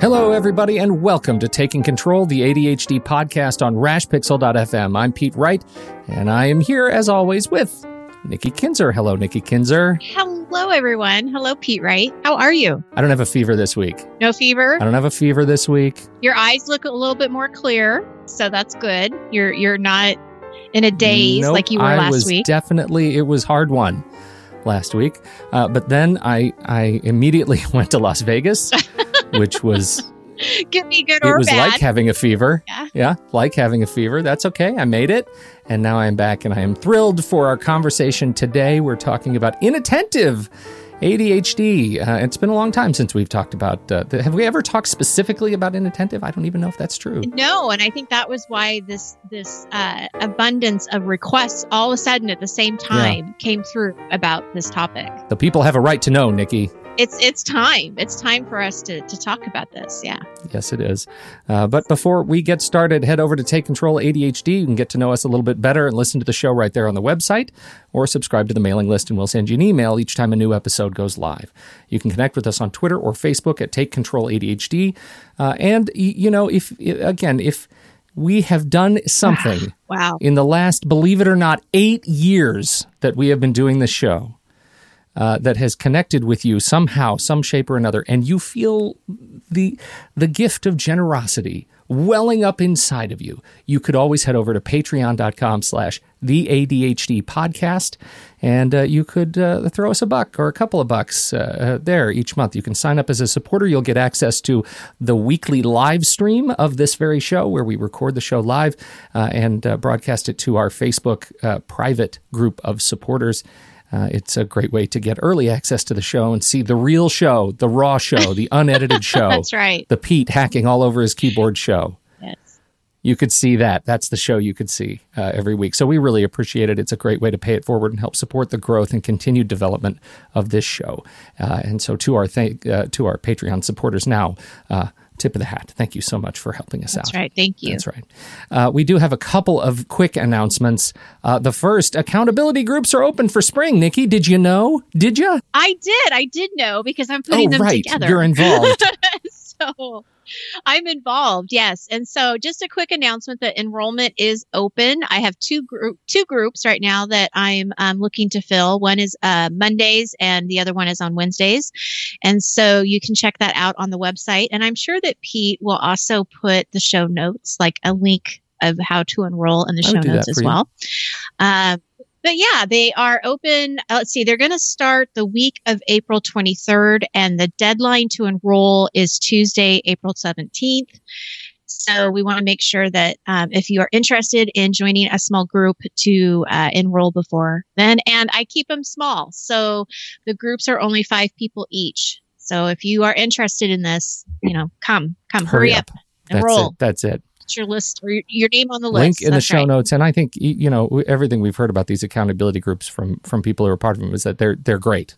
Hello, everybody, and welcome to Taking Control, the ADHD podcast on rashpixel.fm. I'm Pete Wright, and I am here, as always, with Nikki Kinzer. Hello, Nikki Kinzer. Hello, everyone. Hello, Pete Wright. How are you? I don't have a fever this week. No fever? I don't have a fever this week. Your eyes look a little bit more clear, so that's good. You're you're not in a daze Nope, like you were I last was week. Definitely, it was hard one last week. Uh, but then I, I immediately went to Las Vegas, which was good it was bad. like having a fever. Yeah. like having a fever. That's okay. I made it. And now I'm back and I am thrilled for our conversation today. We're talking about inattentive ADHD. Uh, it's been a long time since we've talked about. Uh, the, have we ever talked specifically about inattentive? I don't even know if that's true. no, and I think that was why this this uh, abundance of requests all of a sudden at the same time came through about this topic. The people have a right to know, Nikki. It's it's time. It's time for us to to talk about this. Yeah. Yes, it is. Uh, but before we get started, head over to Take Control ADHD. You can get to know us a little bit better and listen to the show right there on the website, or subscribe to the mailing list, and we'll send you an email each time a new episode goes live. You can connect with us on Twitter or Facebook at Take Control ADHD. Uh, and you know, if again, if we have done something Wow. in the last, believe it or not, eight years that we have been doing this show uh, that has connected with you somehow, some shape or another, and you feel the the gift of generosity welling up inside of you, you could always head over to patreon.com slash the ADHD podcast, and uh, you could uh, throw us a buck or a couple of bucks uh, there each month. You can sign up as a supporter. You'll get access to the weekly live stream of this very show where we record the show live uh, and uh, broadcast it to our Facebook uh, private group of supporters. Uh, it's a great way to get early access to the show and see the real show, the raw show, the unedited show. That's right. The Pete hacking all over his keyboard show. Yes. You could see that. That's the show you could see uh, every week. So we really appreciate it. It's a great way to pay it forward and help support the growth and continued development of this show. Uh, and so to our th- uh, to our Patreon supporters now, uh, tip of the hat. Thank you so much for helping us That's out. That's right. Thank you. That's right. Uh, we do have a couple of quick announcements. Uh, the first, accountability groups are open for spring. Nikki, did you know? Did you? I did. I did know because I'm putting oh, them right. together. You're involved. so I'm involved, yes. And so just a quick announcement that enrollment is open. I have two group two groups right now that I'm um, looking to fill. One is uh, Mondays and the other one is on Wednesdays. And so you can check that out on the website. And I'm sure that Pete will also put the show notes, like a link of how to enroll in the show notes as well. Um, but yeah, they are open. uh, Let's see, they're going to start the week of April 23rd, and the deadline to enroll is Tuesday, April 17th. So we want to make sure that um, if you are interested in joining a small group to uh, enroll before then, and I keep them small. So the groups are only five people each. So if you are interested in this, you know, come, come, hurry, up, That's enroll. it. That's it. Your list or your, name on the list. link in the show right. notes and i think you know everything we've heard about these accountability groups from from people who are part of them is that they're they're great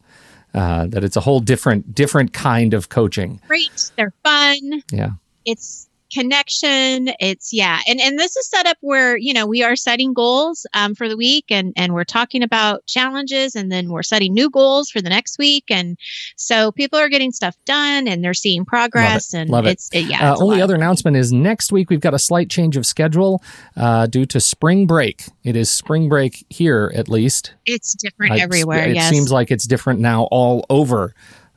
uh, that it's a whole different different kind of coaching Great. They're fun. yeah it's connection. It's yeah, and and this is set up where you know we are setting goals um, for the week, and and we're talking about challenges, and then we're setting new goals for the next week, and so people are getting stuff done, and they're seeing progress, Love it. and Love it. it's it, yeah. Uh, it's only other announcement is next week we've got a slight change of schedule uh, due to spring break. It is spring break here, at least. It's different I- everywhere. It yes, seems like it's different now all over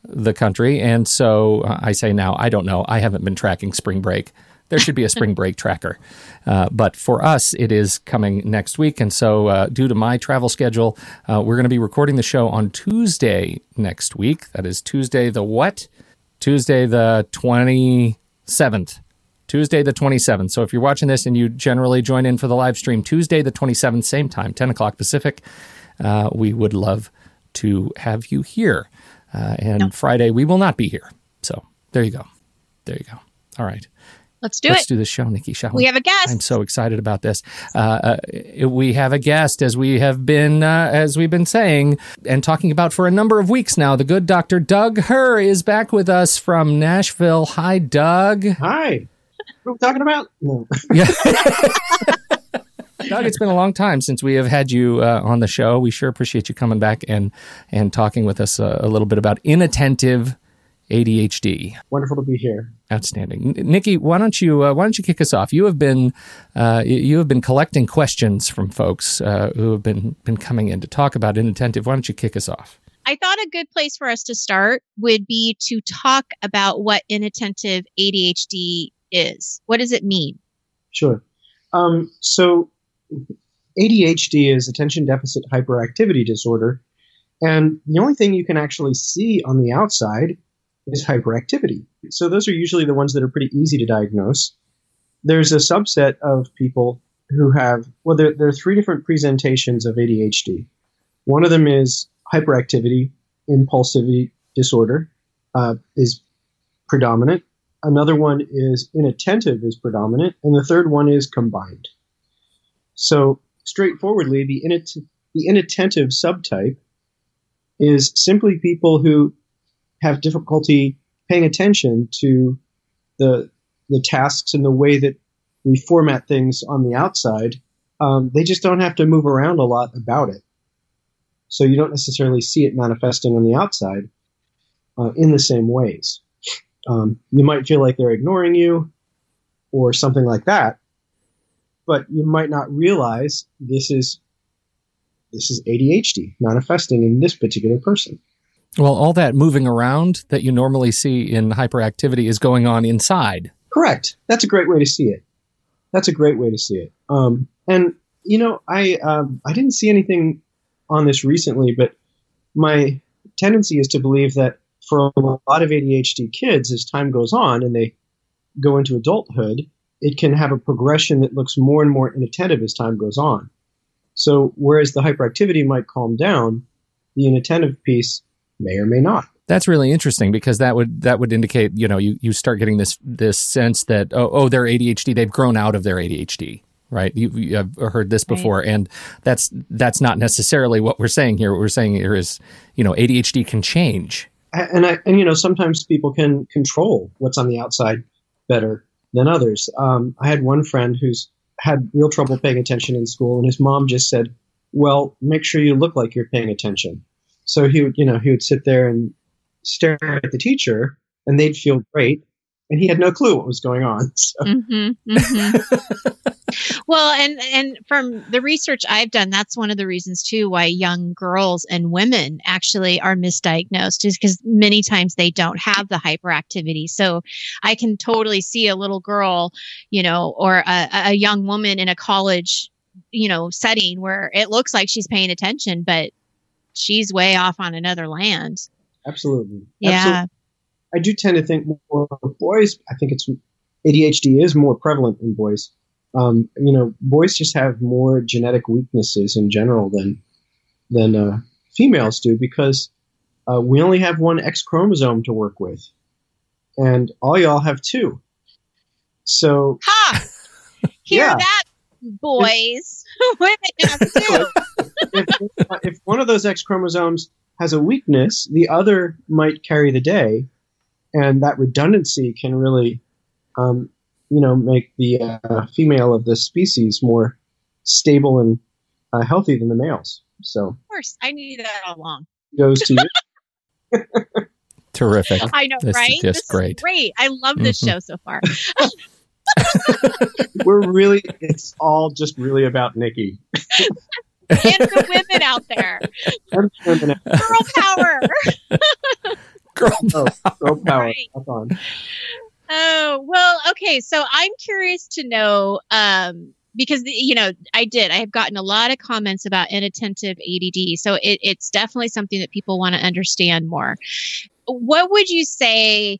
the country. And so uh, I say now, I don't know. I haven't been tracking spring break. There should be a spring break tracker. Uh, but for us, it is coming next week. And so, uh, due to my travel schedule, uh, we're going to be recording the show on Tuesday next week. That is Tuesday the what? Tuesday the 27th. Tuesday the 27th. So if you're watching this and you generally join in for the live stream, Tuesday the 27th, same time, 10 o'clock Pacific, uh, we would love to have you here. Uh, and Friday, we will not be here. So there you go. There you go. All right. let's do it. Let's do this show, Nikki, shall we? We have a guest. I'm so excited about this. Uh, uh, we have a guest, as we have been, uh, as we've been saying and talking about for a number of weeks now. The good Dr. Doug Herr is back with us from Nashville. Hi, Doug. Hi. What are we talking about? No. Yeah. Doug, it's been a long time since we have had you uh, on the show. We sure appreciate you coming back and and talking with us uh, a little bit about inattentive ADHD. Wonderful to be here. Outstanding, N- Nikki. Why don't you uh, why don't you kick us off? You have been uh, you have been collecting questions from folks uh, who have been been coming in to talk about inattentive. Why don't you kick us off? I thought a good place for us to start would be to talk about what inattentive ADHD is. What does it mean? Sure. Um, so, ADHD is attention deficit hyperactivity disorder. And the only thing you can actually see on the outside is hyperactivity. So, those are usually the ones that are pretty easy to diagnose. There's a subset of people who have, well, there, there are three different presentations of ADHD. One of them is hyperactivity, impulsivity disorder, uh, is predominant. Another one is inattentive is predominant, and the third one is combined. So, straightforwardly, the, the inattentive subtype is simply people who have difficulty paying attention to the the tasks and the way that we format things on the outside. Um, they just don't have to move around a lot about it, so you don't necessarily see it manifesting on the outside uh, in the same ways. Um, you might feel like they're ignoring you or something like that, but you might not realize this is this is ADHD manifesting in this particular person. Well, all that moving around that you normally see in hyperactivity is going on inside. Correct. That's a great way to see it. That's a great way to see it. Um, and you know, I um, I didn't see anything on this recently, but my tendency is to believe that for a lot of ADHD kids, as time goes on and they go into adulthood, it can have a progression that looks more and more inattentive as time goes on. So, whereas the hyperactivity might calm down, the inattentive piece may or may not. That's really interesting because that would that would indicate you know you, you start getting this this sense that oh oh they're ADHD they've grown out of their ADHD right you, you have heard this Right. before and that's that's not necessarily what we're saying here what we're saying here is you know ADHD can change and I, and you know sometimes people can control what's on the outside better than others. Um, I had one friend who's had real trouble paying attention in school, and his mom just said, "Well, make sure you look like you're paying attention." So he would, you know, he would sit there and stare at the teacher, and they'd feel great, and he had no clue what was going on. So, Mm-hmm, mm-hmm. well, and and from the research I've done, that's one of the reasons too why young girls and women actually are misdiagnosed is because many times they don't have the hyperactivity. So I can totally see a little girl, you know, or a, a young woman in a college, you know, setting where it looks like she's paying attention, but she's way off on another land. absolutely, Yeah. Absolutely. I do tend to think more boys. I think it's ADHD is more prevalent in boys. Um, you know, boys just have more genetic weaknesses in general than than uh, females do because uh, we only have one X chromosome to work with, and all y'all have two. So Ha! Hear Yeah. that, boys? Women have two. if, if one of those X chromosomes has a weakness, the other might carry the day, and that redundancy can really um, you know, make the uh, female of the species more stable and uh, healthy than the males. So, of course, I knew that all along. Goes to you. Terrific. I know, This right? is just This great. great. I love this Mhm. show so far. We're really, it's all just really about Nikki. and the women out there. And women Girl power. Girl, Oh, girl power. Right. Oh, well, okay. So I'm curious to know um, because, the, you know, I did. I have gotten a lot of comments about inattentive ADD. So it, it's definitely something that people want to understand more. What would you say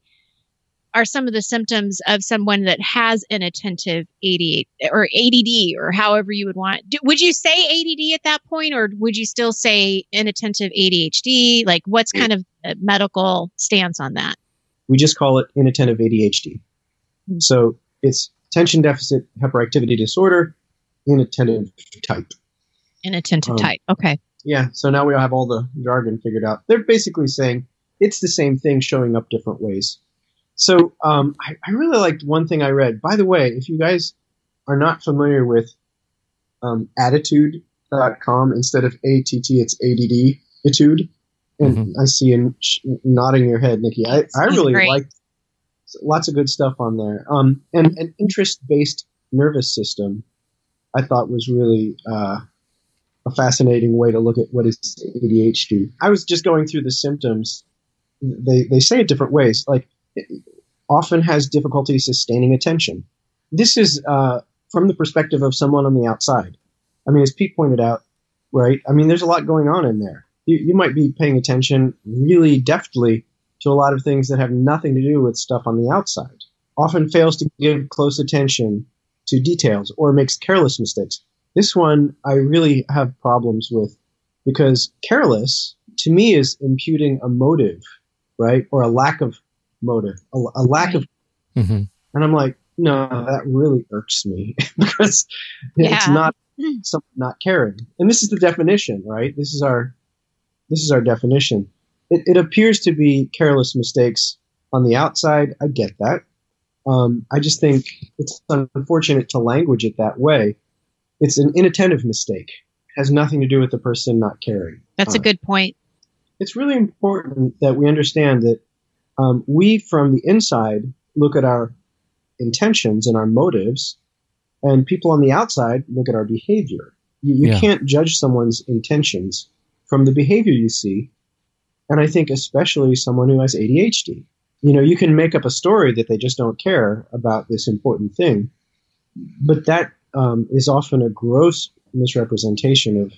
are some of the symptoms of someone that has inattentive ADD or ADD or however you would want? Do, would you say ADD at that point or would you still say inattentive ADHD? Like, what's kind of a medical stance on that? We just call it inattentive ADHD. Hmm. So it's attention deficit hyperactivity disorder, inattentive type. Inattentive Um, type. Okay. Yeah, so now we have all the jargon figured out. They're basically saying it's the same thing showing up different ways. So um, I, I really liked one thing I read. By the way, if you guys are not familiar with um, attitude.com, instead of ATT, it's ADD, attitude. And I see you nodding your head, Nikki. I, I really great. liked lots of good stuff on there. Um, and an interest based nervous system, I thought was really uh, a fascinating way to look at what is ADHD. I was just going through the symptoms. They they say it different ways. Like it often has difficulty sustaining attention. This is uh, from the perspective of someone on the outside. I mean, as Pete pointed out, right? I mean, there's a lot going on in there. You, you might be paying attention really deftly to a lot of things that have nothing to do with stuff on the outside. Often fails to give close attention to details or makes careless mistakes. This one I really have problems with because careless to me is imputing a motive, right? Or a lack of motive, a, a lack of, Mhm. and I'm like, no, that really irks me because it's not something not caring. And this is the definition, right? This is our, this is our definition. It, it appears to be careless mistakes on the outside. I get that. Um, I just think it's unfortunate to language it that way. It's an inattentive mistake. It has nothing to do with the person not caring. That's a Uh, good point. It's really important that we understand that um, we, from the inside, look at our intentions and our motives, and people on the outside look at our behavior. You, you Yeah. can't judge someone's intentions from the behavior you see, and I think especially someone who has ADHD. You know, you can make up a story that they just don't care about this important thing, but that um, is often a gross misrepresentation of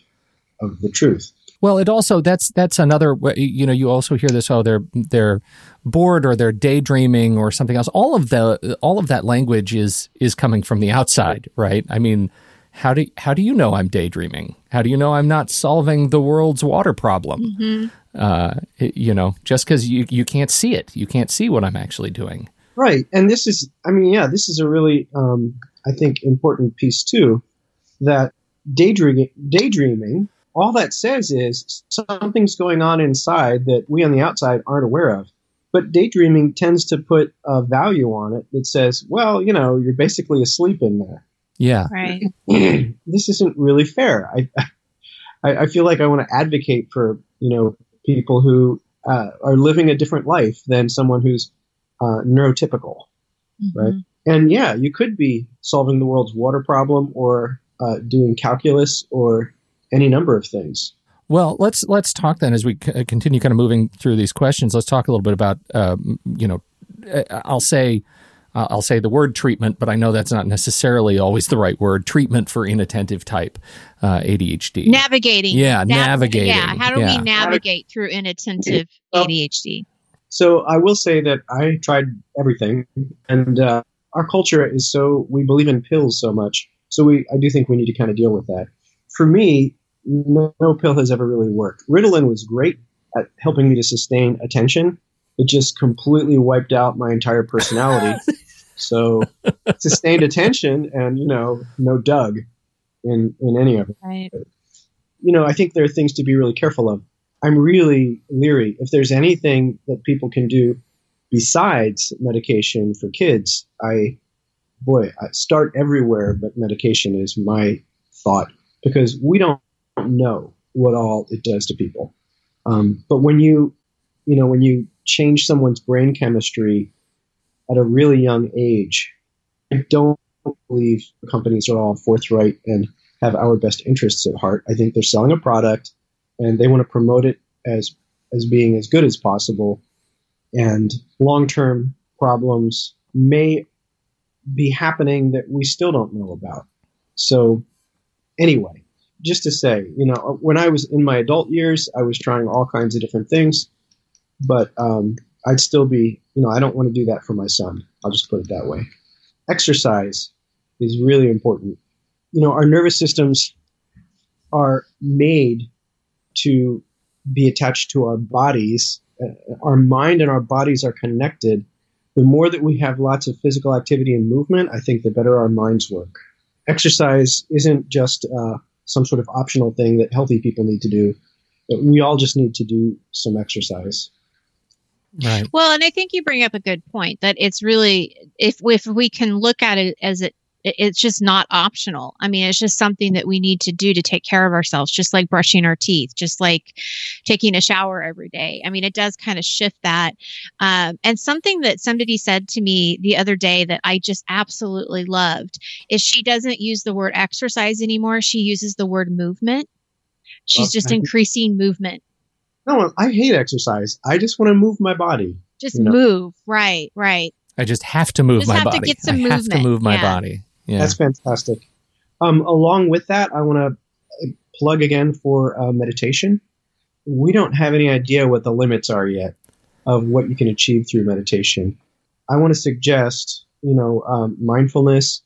of the truth. Well, it also that's that's another you know you also hear this oh they're they're bored or they're daydreaming or something else. All of the all of that language is is coming from the outside, right? I mean, how do how do you know I'm daydreaming? How do you know I'm not solving the world's water problem? Mhm. Uh, you know, just because you you can't see it, you can't see what I'm actually doing. Right, and this is, I mean, yeah, this is a really, um, I think, important piece too. That daydreaming, daydreaming, all that says is something's going on inside that we on the outside aren't aware of. But daydreaming tends to put a value on it that says, well, you know, you're basically asleep in there. Yeah, Right. this isn't really fair. I, I, I feel like I want to advocate for you know people who uh, are living a different life than someone who's uh, neurotypical. Right. Mhm. And yeah, you could be solving the world's water problem or uh, doing calculus or any number of things. Well, let's let's talk then as we c- continue kind of moving through these questions. Let's talk a little bit about um, you know, uh, I'll say uh, I'll say the word treatment, but I know that's not necessarily always the right word. Treatment for inattentive type uh, ADHD. Navigating. Yeah, Nav- navigating. Yeah. How do Yeah. we navigate through inattentive ADHD? So I will say that I tried everything, and uh, our culture is so we believe in pills so much. So we, I do think we need to kind of deal with that. For me, no, no pill has ever really worked. Ritalin was great at helping me to sustain attention. It just completely wiped out my entire personality. so sustained attention, and you know, no Doug in in any of it Right. you know, I think there are things to be really careful of. I'm really leery. If there's anything that people can do besides medication for kids, I boy, I start everywhere, but medication is my thought because we don't know what all it does to people. Um, but when you, you know, when you change someone's brain chemistry at a really young age, I don't believe companies are all forthright and have our best interests at heart. I think they're selling a product and they want to promote it as as being as good as possible. And long term problems may be happening that we still don't know about. So, anyway, just to say, you know, when I was in my adult years, I was trying all kinds of different things, but um, I'd still be, you know, I don't want to do that for my son. I'll just put it that way. Exercise is really important. You know, our nervous systems are made to be attached to our bodies. Uh, our mind and our bodies are connected. The more that we have lots of physical activity and movement, I think the better our minds work. Exercise isn't just uh, some sort of optional thing that healthy people need to do. We all just need to do some exercise. Right. Well, and I think you bring up a good point that it's really if if we can look at it as it it's just not optional. I mean, it's just something that we need to do to take care of ourselves, just like brushing our teeth, just like taking a shower every day. I mean, it does kind of shift that. Um, and something that somebody said to me the other day that I just absolutely loved is she doesn't use the word exercise anymore. She uses the word movement. She's well, just increasing movement. No, I hate exercise. I just want to move my body. Just you know? move. Right, right. I just have to move just my body. I movement. have to move my yeah. body. Yeah. That's fantastic. Um, along with that, I want to plug again for uh, meditation. We don't have any idea what the limits are yet of what you can achieve through meditation. I want to suggest, you know, um, mindfulness.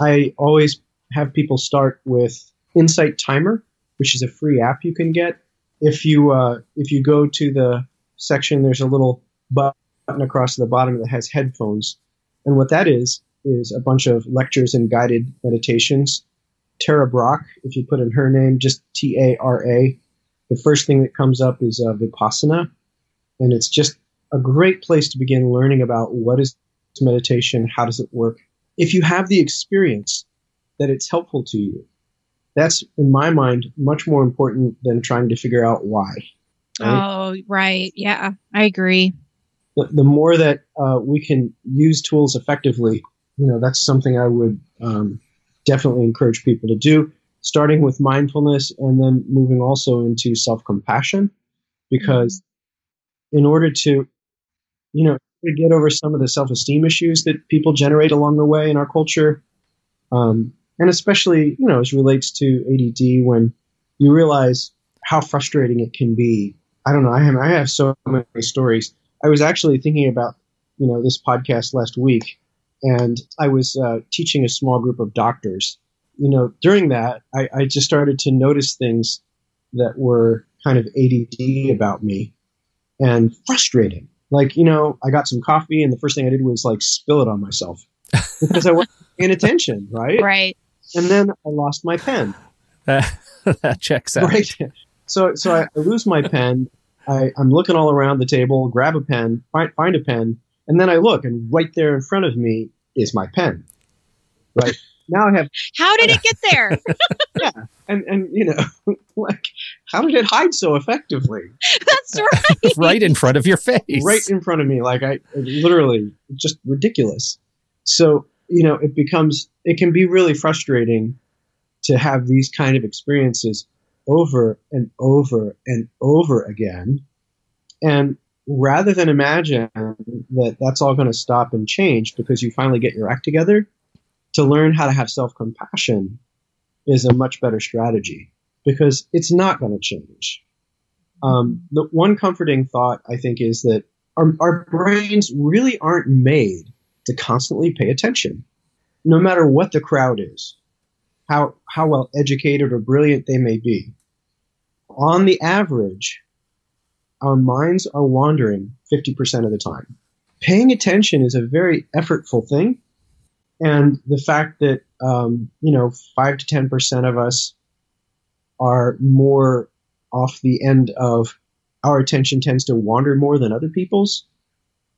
I always have people start with Insight Timer, which is a free app you can get. If you uh, if you go to the section, there's a little button across the bottom that has headphones, and what that is is a bunch of lectures and guided meditations. Tara Brach, if you put in her name, just T A R A, the first thing that comes up is uh, Vipassana. And it's just a great place to begin learning about what is meditation, how does it work. If you have the experience that it's helpful to you, that's, in my mind, much more important than trying to figure out why. Right? Oh, right. Yeah, I agree. The, the more that uh, we can use tools effectively, you know, that's something I would um, definitely encourage people to do, starting with mindfulness and then moving also into self compassion, because mm-hmm. in order to, you know, to get over some of the self esteem issues that people generate along the way in our culture, um, and especially, you know, as relates to ADD, when you realize how frustrating it can be. I don't know. I have I have so many stories. I was actually thinking about, you know, this podcast last week and I was uh, teaching a small group of doctors. You know, during that, I, I just started to notice things that were kind of ADD about me and frustrating. Like, you know, I got some coffee, and the first thing I did was like spill it on myself because I wasn't paying attention, right? Right. And then I lost my pen. That, that checks out. Right. So, so I, I lose my pen. I, I'm looking all around the table, grab a pen, find, find a pen, and then I look, and right there in front of me is my pen. Right now, I have. How did it get there? yeah, and and you know, like, how did it hide so effectively? That's right. right in front of your face. Right in front of me, like I literally just ridiculous. So you know, it becomes it can be really frustrating to have these kind of experiences over and over and over again. And rather than imagine that that's all going to stop and change because you finally get your act together, to learn how to have self compassion is a much better strategy because it's not going to change. Um, the one comforting thought I think is that our, our brains really aren't made to constantly pay attention, no matter what the crowd is, how how well educated or brilliant they may be. On the average, our minds are wandering 50% of the time. Paying attention is a very effortful thing. And the fact that, um, you know, 5 to 10% of us are more off the end of our attention tends to wander more than other people's.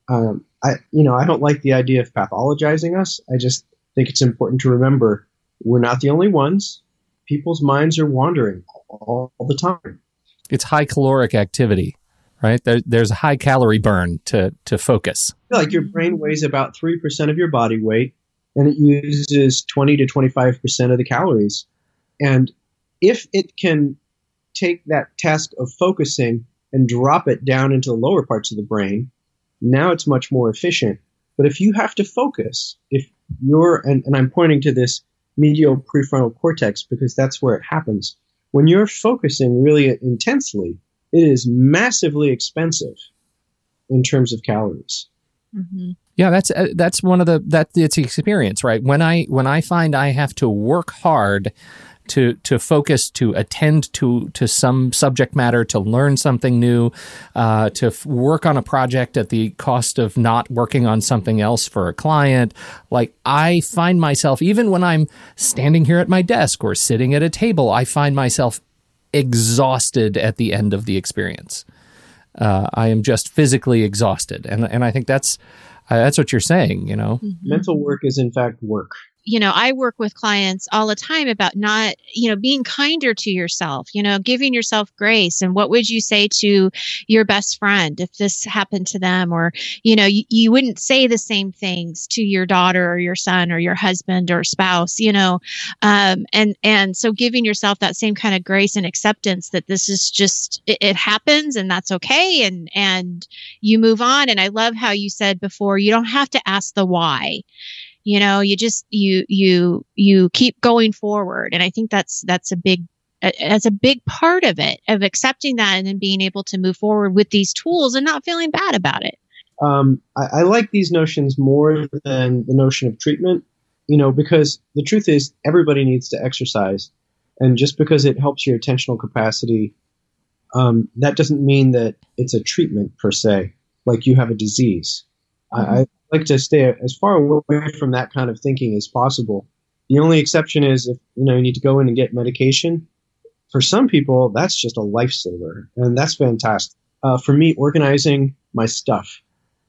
Um, I, you know, I don't like the idea of pathologizing us. I just, think it's important to remember we're not the only ones. People's minds are wandering all, all the time. It's high caloric activity, right? There, there's a high calorie burn to, to focus. Like your brain weighs about 3% of your body weight and it uses 20 to 25% of the calories. And if it can take that task of focusing and drop it down into the lower parts of the brain, now it's much more efficient. But if you have to focus, if you're, and, and I'm pointing to this medial prefrontal cortex because that's where it happens. When you're focusing really intensely, it is massively expensive in terms of calories. Mm-hmm. Yeah, that's uh, that's one of the that it's experience, right? When I when I find I have to work hard to to focus, to attend to to some subject matter, to learn something new, uh, to f- work on a project at the cost of not working on something else for a client. Like I find myself, even when I'm standing here at my desk or sitting at a table, I find myself exhausted at the end of the experience. Uh, I am just physically exhausted, and and I think that's uh, that's what you're saying. You know, mm-hmm. mental work is in fact work you know, I work with clients all the time about not, you know, being kinder to yourself, you know, giving yourself grace. And what would you say to your best friend if this happened to them? Or, you know, you, you wouldn't say the same things to your daughter or your son or your husband or spouse, you know, um, and, and so giving yourself that same kind of grace and acceptance that this is just, it, it happens and that's okay. And, and you move on. And I love how you said before, you don't have to ask the why you know you just you you you keep going forward. And i think that's that's a big that's a big part of it of accepting that and then being able to move forward with these tools and not feeling bad about it. Um, I, I like these notions more than the notion of treatment you know because the truth is everybody needs to exercise. And just because it helps your attentional capacity um, that doesn't mean that it's a treatment per se like you have a disease. Mm-hmm. I, like to stay as far away from that kind of thinking as possible. The only exception is if you know you need to go in and get medication. For some people, that's just a lifesaver, and that's fantastic. Uh, for me, organizing my stuff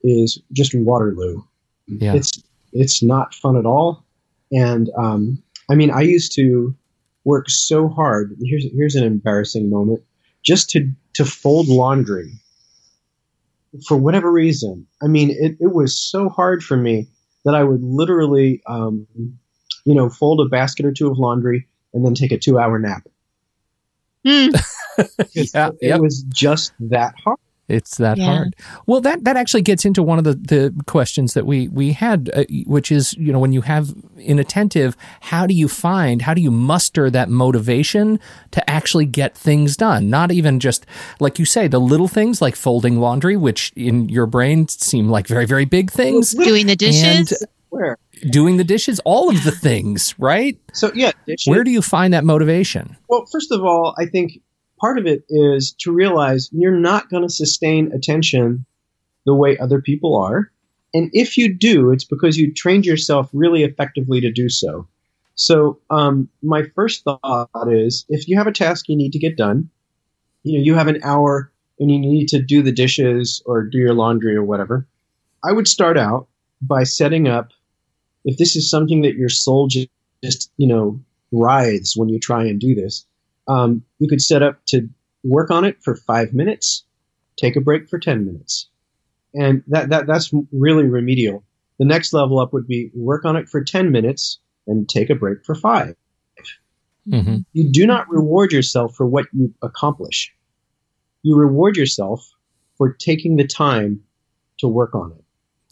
is just Waterloo. Yeah. It's it's not fun at all, and um, I mean, I used to work so hard. Here's here's an embarrassing moment. Just to to fold laundry for whatever reason, I mean, it, it was so hard for me that I would literally, um, you know, fold a basket or two of laundry and then take a two hour nap. Mm. yeah, it, yep. was just that hard. It's that yeah. hard. Well, that that actually gets into one of the, the questions that we we had, uh, which is you know when you have inattentive, how do you find, how do you muster that motivation to actually get things done? Not even just like you say, the little things like folding laundry, which in your brain seem like very very big things. Doing the dishes. And, Where? doing the dishes, all of the things, right? So yeah, dishes. where do you find that motivation? Well, first of all, I think part of it is to realize you're not going to sustain attention the way other people are. And if you do, it's because you trained yourself really effectively to do so. So, um, my first thought is if you have a task you need to get done, you know, you have an hour and you need to do the dishes or do your laundry or whatever, I would start out by setting up, if this is something that your soul just, just you know, writhes when you try and do this, um, you could set up to work on it for five minutes, take a break for 10 minutes. And that, that, that's really remedial. The next level up would be work on it for 10 minutes and take a break for 5 mm-hmm. You do not reward yourself for what you accomplish. You reward yourself for taking the time to work on it.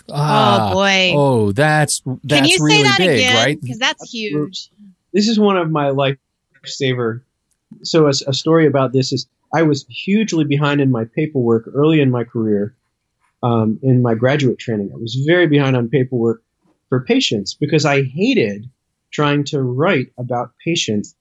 Ah, oh boy! Oh, that's that's Can you really say that big, again? right? Because that's huge. This is one of my life lifesaver so a, a story about this is I was hugely behind in my paperwork early in my career. Um, in my graduate training, I was very behind on paperwork for patients because I hated trying to write about patients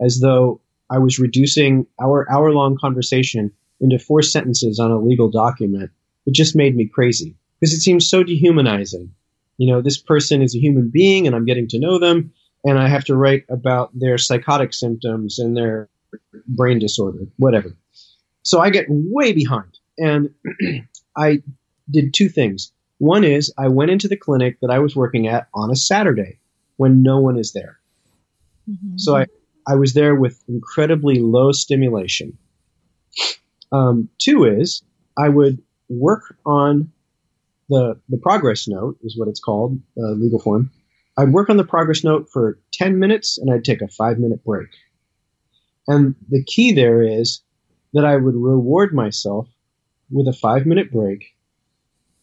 as though I was reducing our hour long conversation into four sentences on a legal document. It just made me crazy because it seems so dehumanizing. You know, this person is a human being and I'm getting to know them and I have to write about their psychotic symptoms and their brain disorder, whatever. So I get way behind. And I did two things. One is I went into the clinic that I was working at on a Saturday when no one is there. Mhm. So I, I was there with incredibly low stimulation. Um, two is I would work on the the progress note is what it's called, uh, legal form. I'd work on the progress note for ten minutes and I'd take a five minute break. And the key there is that I would reward myself with a five minute break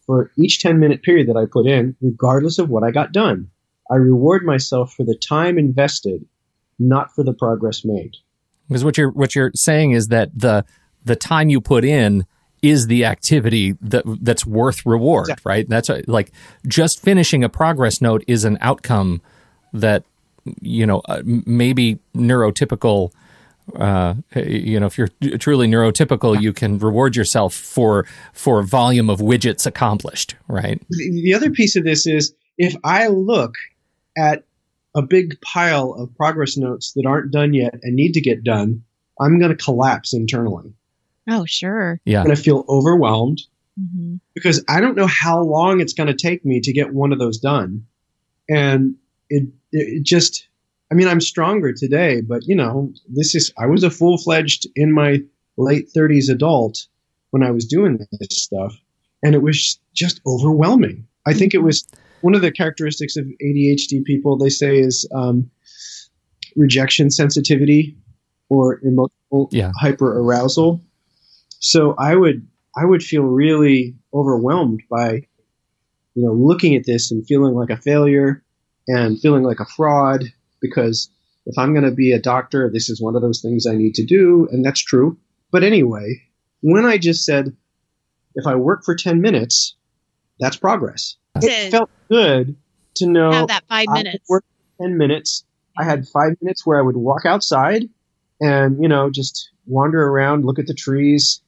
for each 10 minute period that I put in, regardless of what I got done. I reward myself for the time invested, not for the progress made. Because what you're what you're saying is that the the time you put in is the activity that that's worth reward, right? That's a, like just finishing a progress note is an outcome that you know uh, maybe neurotypical. Uh, you know, if you're truly neurotypical, you can reward yourself for for volume of widgets accomplished, right? The, the other piece of this is if I look at a big pile of progress notes that aren't done yet and need to get done, I'm going to collapse internally. Oh, sure. Yeah. I'm going to feel overwhelmed hmm because I don't know how long it's going to take me to get one of those done. And it, it just, I mean, I'm stronger today, but you know, this is, I was a full fledged in my late 30s adult when I was doing this stuff. And it was just overwhelming. I think it was one of the characteristics of ADHD people, they say, is um, rejection sensitivity or emotional Yeah. hyper arousal. So I would I would feel really overwhelmed by you know looking at this and feeling like a failure and feeling like a fraud because if I'm going to be a doctor, this is one of those things I need to do, and that's true. But anyway, when I just said if I work for 10 minutes, that's progress. It felt good to know have that five I minutes. worked 10 minutes. I had five minutes where I would walk outside and, you know, just wander around, look at the trees,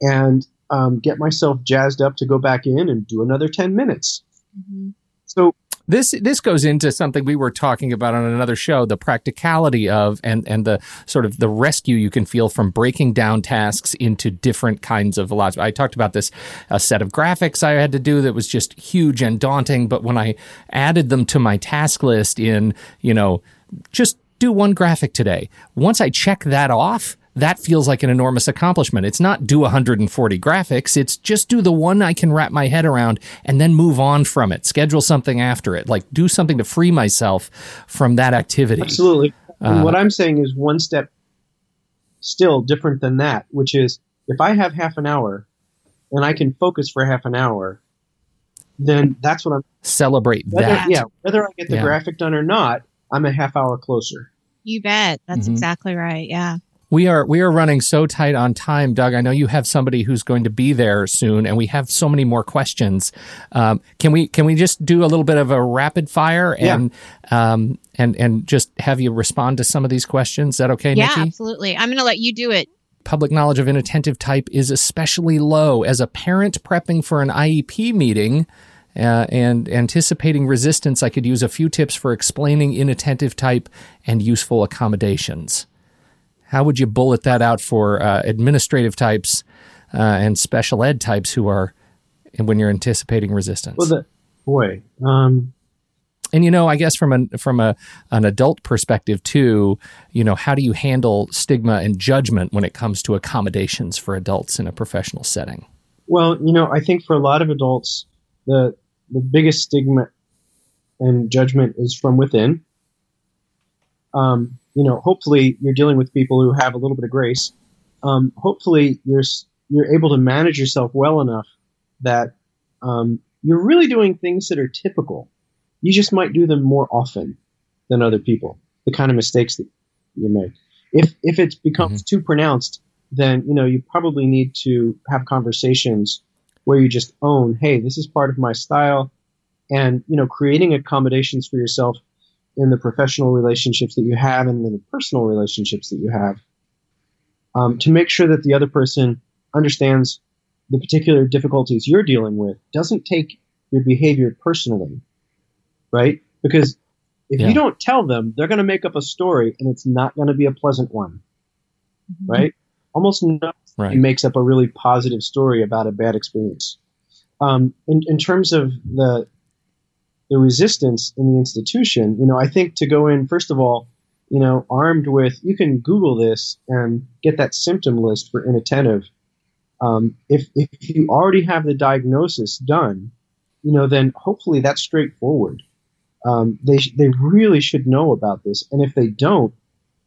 and um, get myself jazzed up to go back in and do another 10 minutes. Mhm. So, This this goes into something we were talking about on another show, the practicality of and and the sort of the rescue you can feel from breaking down tasks into different kinds of lots. I talked about this a set of graphics I had to do that was just huge and daunting, but when I added them to my task list in, you know, just do one graphic today. Once I check that off, that feels like an enormous accomplishment. It's not do 140 graphics, it's just do the one I can wrap my head around and then move on from it. Schedule something after it. Like do something to free myself from that activity. absolutely. Uh, what I'm saying is one step still different than that, which is if I have half an hour and I can focus for half an hour, then that's what I'm Celebrate whether, that. yeah, whether I get the Yeah. graphic done or not, I'm a half hour closer. You bet. That's Mhm. exactly right. Yeah. We are we are running so tight on time, Doug. I know you have somebody who's going to be there soon, and we have so many more questions. Um, can we can we just do a little bit of a rapid fire Yeah. and um, and and just have you respond to some of these questions? Is that okay, yeah, Nikki? absolutely. I'm going to let you do it. Public knowledge of inattentive type is especially low. As a parent prepping for an IEP meeting. Uh, and anticipating resistance, I could use a few tips for explaining inattentive type and useful accommodations. How would you bullet that out for uh, administrative types uh, and special ed types who are and when you're anticipating resistance? Well, the boy, um, and you know, I guess from a from a an adult perspective too, you know, how do you handle stigma and judgment when it comes to accommodations for adults in a professional setting? Well, you know, I think for a lot of adults, the the biggest stigma and judgment is from within. Um, you know, hopefully you're dealing with people who have a little bit of grace. Um, hopefully you're you're able to manage yourself well enough that um, you're really doing things that are typical. You just might do them more often than other people. The kind of mistakes that you make. If if it becomes too pronounced, then you know you probably need to have conversations where you just own, hey, this is part of my style, and you know, creating accommodations for yourself in the professional relationships that you have and in the personal relationships that you have, um, to make sure that the other person understands the particular difficulties you're dealing with, doesn't take your behavior personally, right? Because if Yeah. you don't tell them, they're going to make up a story, and it's not going to be a pleasant one, right? Almost nothing Right. makes up a really positive story about a bad experience. um, in, in terms of the the resistance in the institution, you know, I think to go in first of all, you know, armed with you can Google this and get that symptom list for inattentive. Um, if if you already have the diagnosis done, you know, then hopefully that's straightforward. Um, they they really should know about this, and if they don't,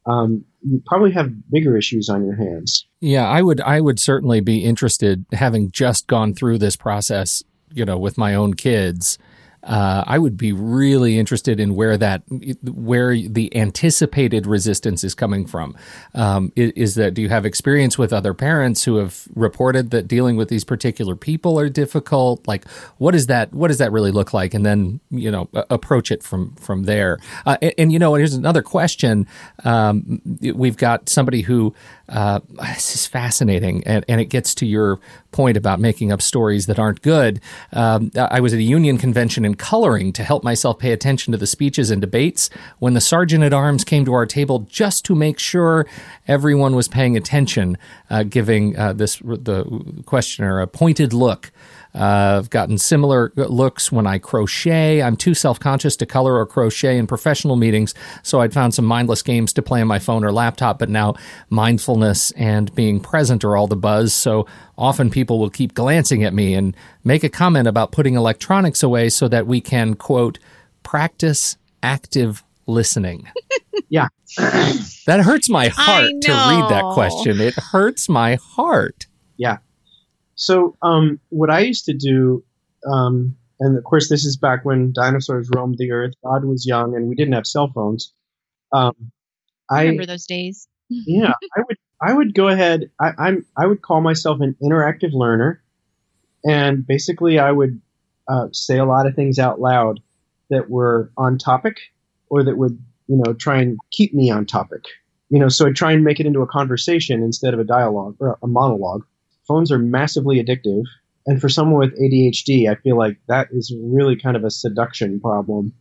um, you probably have bigger issues on your hands. Yeah, I would I would certainly be interested, having just gone through this process, you know, with my own kids uh, I would be really interested in where that where the anticipated resistance is coming from. Um, is, is, that do you have experience with other parents who have reported that dealing with these particular people are difficult? Like, what is that? What does that really look like? And then you know approach it from from there. Uh, and, and, you know, here's another question. Um, we've got somebody who uh, this is fascinating, and, and it gets to your point about making up stories that aren't good. Um, I was at a union convention in coloring to help myself pay attention to the speeches and debates when the sergeant at arms came to our table just to make sure everyone was paying attention, uh, giving uh, this the questioner a pointed look. Uh, I've gotten similar looks when I crochet. I'm too self conscious to color or crochet in professional meetings, so I'd found some mindless games to play on my phone or laptop, but now mindfulness and being present are all the buzz. So often people will keep glancing at me and make a comment about putting electronics away so that we can, quote, practice active listening. yeah. that hurts my heart to read that question. It hurts my heart. Yeah. So, um, what I used to do, um, and of course, this is back when dinosaurs roamed the earth. God was young, and we didn't have cell phones. Um, I remember those days. yeah, I would. I would go ahead. I, I'm. I would call myself an interactive learner, and basically, I would uh, say a lot of things out loud that were on topic, or that would, you know, try and keep me on topic. You know, so I try and make it into a conversation instead of a dialogue or a monologue phones are massively addictive. And for someone with ADHD, I feel like that is really kind of a seduction problem.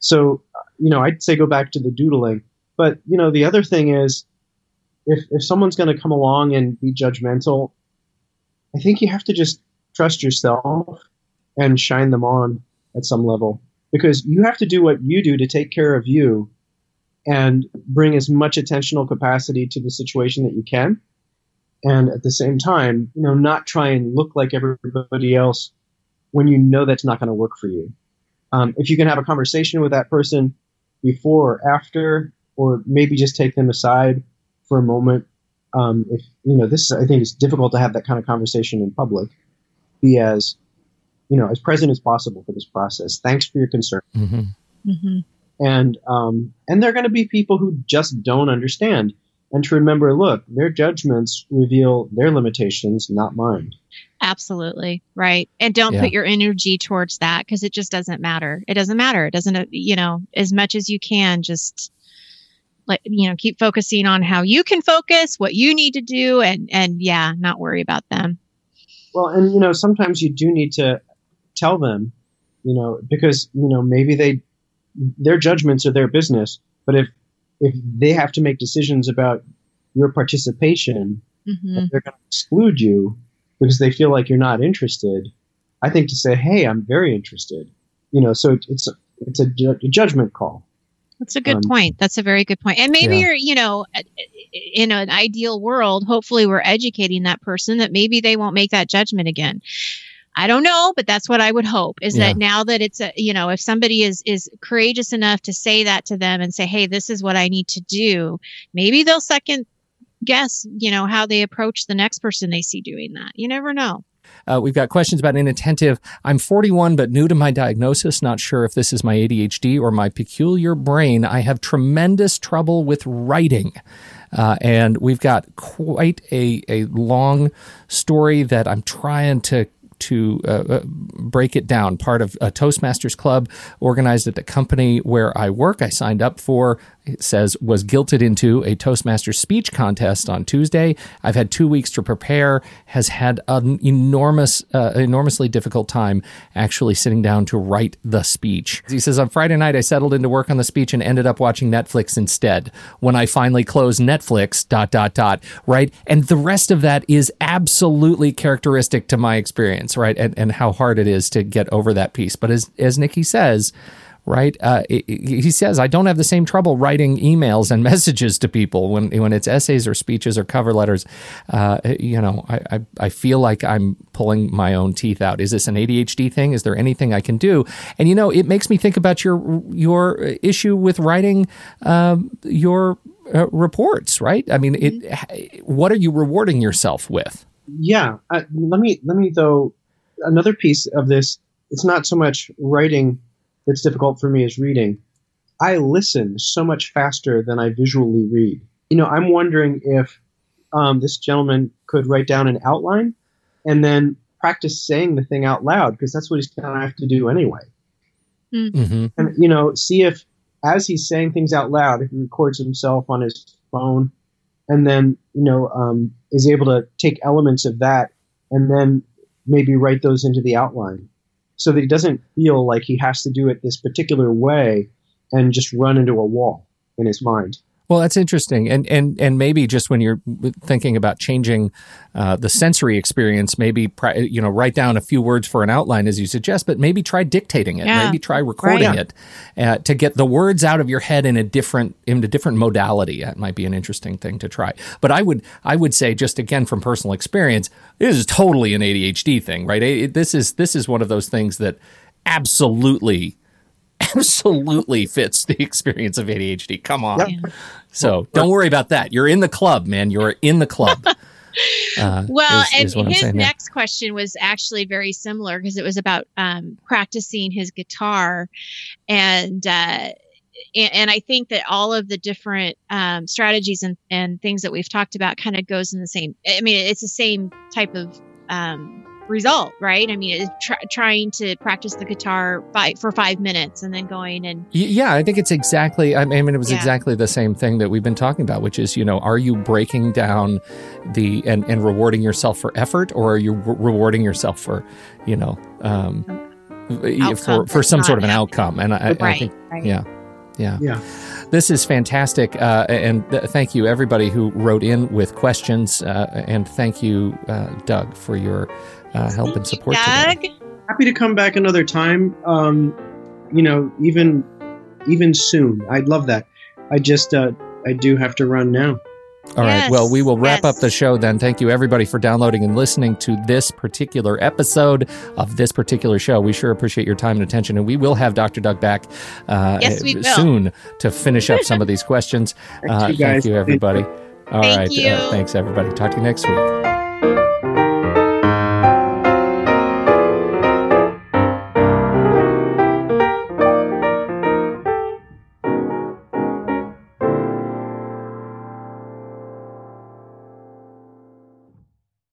So, you know, I'd say go back to the doodling. But, you know, the other thing is if, if someone's going to come along and be judgmental, I think you have to just trust yourself and shine them on at some level because you have to do what you do to take care of you and bring as much attentional capacity to the situation that you can and at the same time, you know, not try and look like everybody else when you know that's not going to work for you. Um, if you can have a conversation with that person before or after, or maybe just take them aside for a moment. Um, if you know this, I think it's difficult to have that kind of conversation in public. Be as you know as present as possible for this process. Thanks for your concern. Mm-hmm. Mm-hmm. And um, and there are going to be people who just don't understand and to remember look, their judgments reveal their limitations, not mine. Absolutely. Right. And don't yeah. put your energy towards that because it just doesn't matter. It doesn't matter. It doesn't, you know, as much as you can, just like, you know, keep focusing on how you can focus, what you need to do, and, and yeah, not worry about them. Well, and, you know, sometimes you do need to tell them, you know, because, you know, maybe they, their judgments are their business. But if if they have to make decisions about your participation, mm-hmm. they're going to exclude you because they feel like you're not interested. I think to say, "Hey, I'm very interested," you know, so it's a, it's a, ju- a judgment call. That's a good um, point. That's a very good point. And maybe yeah. you're, you know, in an ideal world, hopefully we're educating that person that maybe they won't make that judgment again. I don't know, but that's what I would hope is yeah. that now that it's a, you know, if somebody is, is courageous enough to say that to them and say, Hey, this is what I need to do, maybe they'll second guess, you know, how they approach the next person they see doing that. You never know. Uh, we've got questions about inattentive. I'm 41, but new to my diagnosis. Not sure if this is my ADHD or my peculiar brain. I have tremendous trouble with writing. Uh, and we've got quite a, a long story that I'm trying to to uh, uh, break it down. Part of a Toastmasters club organized at the company where I work. I signed up for it says was guilted into a Toastmasters speech contest on Tuesday. I've had two weeks to prepare. Has had an enormous, uh, enormously difficult time actually sitting down to write the speech. He says on Friday night I settled into work on the speech and ended up watching Netflix instead. When I finally closed Netflix, dot dot dot. Right, and the rest of that is absolutely characteristic to my experience. Right? And, and how hard it is to get over that piece. But as, as Nikki says, right? Uh, he says, I don't have the same trouble writing emails and messages to people when, when it's essays or speeches or cover letters. Uh, you know, I, I, I, feel like I'm pulling my own teeth out. Is this an ADHD thing? Is there anything I can do? And, you know, it makes me think about your, your issue with writing um, your uh, reports, right? I mean, it, mm-hmm. what are you rewarding yourself with? Yeah. Uh, let me, let me, though, another piece of this, it's not so much writing that's difficult for me as reading. I listen so much faster than I visually read. You know, I'm wondering if um, this gentleman could write down an outline and then practice saying the thing out loud because that's what he's going to have to do anyway. Hmm. Mm-hmm. And you know, see if as he's saying things out loud, if he records himself on his phone, and then you know um, is able to take elements of that and then maybe write those into the outline so that he doesn't feel like he has to do it this particular way and just run into a wall in his mind. Well, that's interesting, and and and maybe just when you're thinking about changing uh, the sensory experience, maybe you know write down a few words for an outline as you suggest, but maybe try dictating it, yeah. maybe try recording right. it uh, to get the words out of your head in a different in a different modality. That might be an interesting thing to try. But I would I would say just again from personal experience, this is totally an ADHD thing, right? This is this is one of those things that absolutely absolutely fits the experience of ADHD. Come on. Yeah. So don't worry about that. You're in the club, man. You're in the club. Uh, well, is, and is his next there. question was actually very similar because it was about um, practicing his guitar, and, uh, and and I think that all of the different um, strategies and, and things that we've talked about kind of goes in the same. I mean, it's the same type of um, result, right? I mean, try, trying to practice the guitar by, for five minutes and then going and. Yeah, I think it's exactly, I mean, it was yeah. exactly the same thing that we've been talking about, which is, you know, are you breaking down the, and, and rewarding yourself for effort or are you re- rewarding yourself for, you know, um, for, for some sort of an outcome? And I, right, I think, right. yeah. Yeah. Yeah. This is fantastic. Uh, and th- thank you, everybody who wrote in with questions. Uh, and thank you, uh, Doug, for your uh, help and support. Doug. Today. Happy to come back another time. Um, you know, even even soon. I'd love that. I just uh, I do have to run now. All yes, right. Well, we will wrap yes. up the show then. Thank you, everybody, for downloading and listening to this particular episode of this particular show. We sure appreciate your time and attention, and we will have Dr. Doug back uh, yes, soon to finish up some of these questions. Uh, thank you, everybody. All thank right. You. Uh, thanks, everybody. Talk to you next week.